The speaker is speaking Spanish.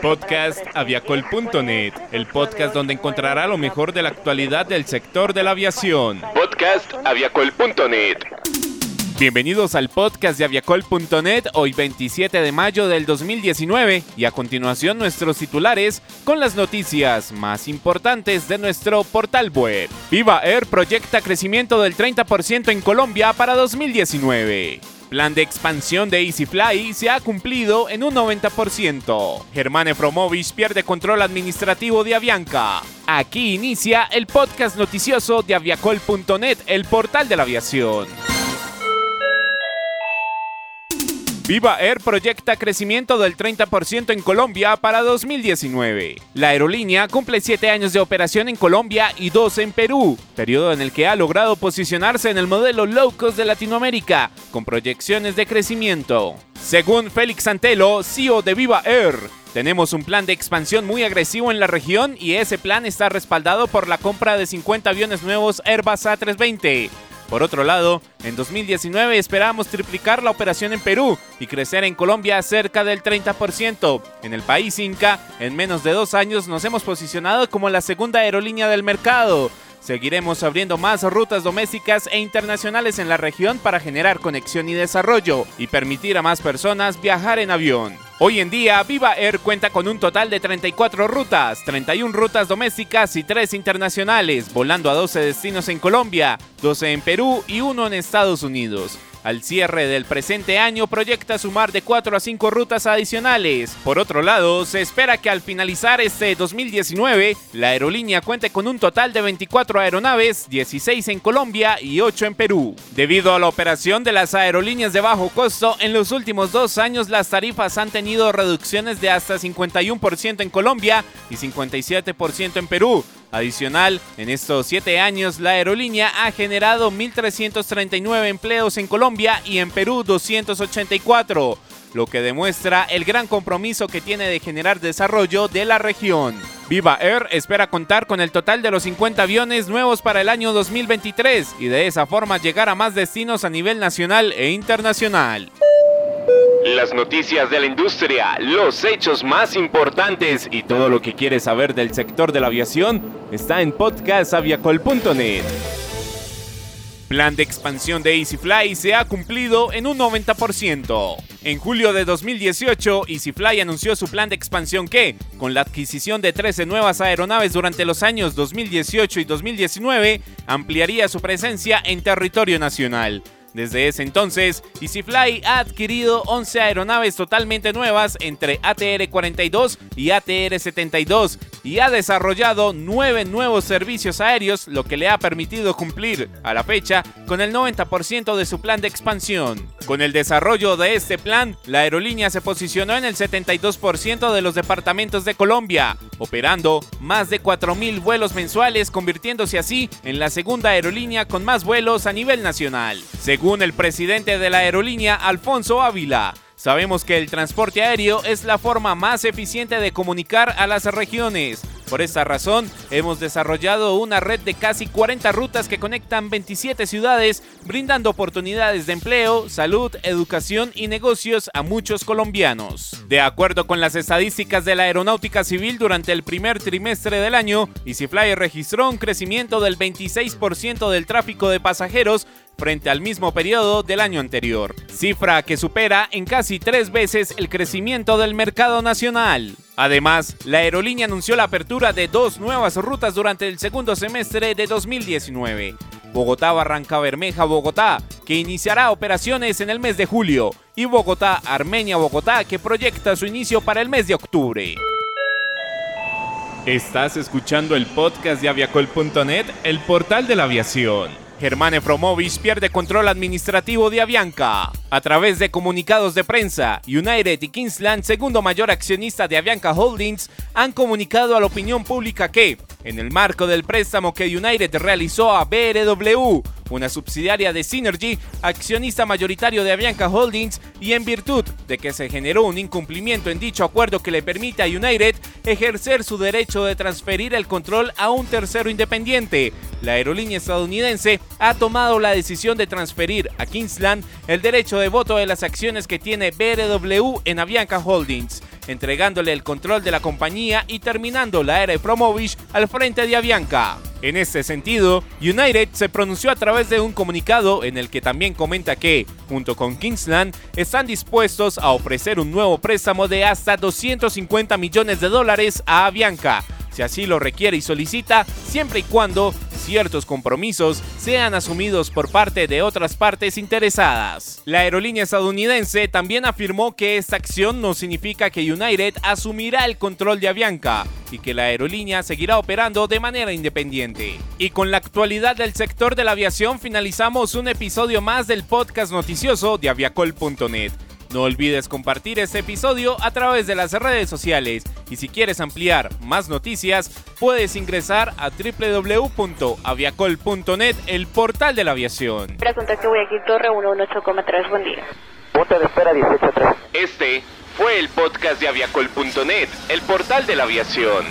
Podcast aviacol.net, el podcast donde encontrará lo mejor de la actualidad del sector de la aviación. Podcast aviacol.net. Bienvenidos al podcast de aviacol.net, hoy 27 de mayo del 2019 y a continuación nuestros titulares con las noticias más importantes de nuestro portal web. Viva Air proyecta crecimiento del 30% en Colombia para 2019 plan de expansión de EasyFly se ha cumplido en un 90%. Germán Efromovich pierde control administrativo de Avianca. Aquí inicia el podcast noticioso de aviacol.net, el portal de la aviación. Viva Air proyecta crecimiento del 30% en Colombia para 2019. La aerolínea cumple 7 años de operación en Colombia y 2 en Perú, periodo en el que ha logrado posicionarse en el modelo low cost de Latinoamérica, con proyecciones de crecimiento. Según Félix Antelo, CEO de Viva Air, tenemos un plan de expansión muy agresivo en la región y ese plan está respaldado por la compra de 50 aviones nuevos Airbus A320 por otro lado, en 2019 esperamos triplicar la operación en Perú y crecer en Colombia cerca del 30%. En el país Inca, en menos de dos años nos hemos posicionado como la segunda aerolínea del mercado. Seguiremos abriendo más rutas domésticas e internacionales en la región para generar conexión y desarrollo y permitir a más personas viajar en avión. Hoy en día, Viva Air cuenta con un total de 34 rutas, 31 rutas domésticas y 3 internacionales, volando a 12 destinos en Colombia, 12 en Perú y 1 en Estados Unidos. Al cierre del presente año proyecta sumar de 4 a 5 rutas adicionales. Por otro lado, se espera que al finalizar este 2019, la aerolínea cuente con un total de 24 aeronaves, 16 en Colombia y 8 en Perú. Debido a la operación de las aerolíneas de bajo costo, en los últimos dos años las tarifas han tenido reducciones de hasta 51% en Colombia y 57% en Perú Adicional, en estos siete años la aerolínea ha generado 1.339 empleos en Colombia y en Perú 284, lo que demuestra el gran compromiso que tiene de generar desarrollo de la región. Viva Air espera contar con el total de los 50 aviones nuevos para el año 2023 y de esa forma llegar a más destinos a nivel nacional e internacional. Las noticias de la industria, los hechos más importantes y todo lo que quieres saber del sector de la aviación está en podcastaviacol.net. Plan de expansión de EasyFly se ha cumplido en un 90%. En julio de 2018, EasyFly anunció su plan de expansión que, con la adquisición de 13 nuevas aeronaves durante los años 2018 y 2019, ampliaría su presencia en territorio nacional. Desde ese entonces, EasyFly ha adquirido 11 aeronaves totalmente nuevas entre ATR-42 y ATR-72 y ha desarrollado 9 nuevos servicios aéreos, lo que le ha permitido cumplir, a la fecha, con el 90% de su plan de expansión. Con el desarrollo de este plan, la aerolínea se posicionó en el 72% de los departamentos de Colombia, operando más de 4.000 vuelos mensuales, convirtiéndose así en la segunda aerolínea con más vuelos a nivel nacional. El presidente de la aerolínea, Alfonso Ávila, sabemos que el transporte aéreo es la forma más eficiente de comunicar a las regiones. Por esta razón, hemos desarrollado una red de casi 40 rutas que conectan 27 ciudades, brindando oportunidades de empleo, salud, educación y negocios a muchos colombianos. De acuerdo con las estadísticas de la Aeronáutica Civil durante el primer trimestre del año, EasyFly registró un crecimiento del 26% del tráfico de pasajeros frente al mismo periodo del año anterior, cifra que supera en casi tres veces el crecimiento del mercado nacional. Además, la aerolínea anunció la apertura de dos nuevas rutas durante el segundo semestre de 2019. Bogotá-Barranca Bermeja-Bogotá, que iniciará operaciones en el mes de julio, y Bogotá-Armenia-Bogotá, que proyecta su inicio para el mes de octubre. Estás escuchando el podcast de aviacol.net, el portal de la aviación. Germán Efromovich pierde control administrativo de Avianca. A través de comunicados de prensa, United y Kingsland, segundo mayor accionista de Avianca Holdings, han comunicado a la opinión pública que, en el marco del préstamo que United realizó a BRW, una subsidiaria de Synergy, accionista mayoritario de Avianca Holdings, y en virtud de que se generó un incumplimiento en dicho acuerdo que le permite a United ejercer su derecho de transferir el control a un tercero independiente, la aerolínea estadounidense ha tomado la decisión de transferir a Kingsland el derecho de voto de las acciones que tiene BRW en Avianca Holdings entregándole el control de la compañía y terminando la era de Promovich al frente de Avianca. En este sentido, United se pronunció a través de un comunicado en el que también comenta que, junto con Kingsland, están dispuestos a ofrecer un nuevo préstamo de hasta 250 millones de dólares a Avianca, si así lo requiere y solicita, siempre y cuando ciertos compromisos sean asumidos por parte de otras partes interesadas. La aerolínea estadounidense también afirmó que esta acción no significa que United asumirá el control de Avianca y que la aerolínea seguirá operando de manera independiente. Y con la actualidad del sector de la aviación finalizamos un episodio más del podcast noticioso de aviacol.net. No olvides compartir este episodio a través de las redes sociales y si quieres ampliar más noticias, puedes ingresar a www.aviacol.net, el portal de la aviación. Contacto Guayaquil Torre 118,3, buen día. Punto de espera 183. Este fue el podcast de aviacol.net, el portal de la aviación.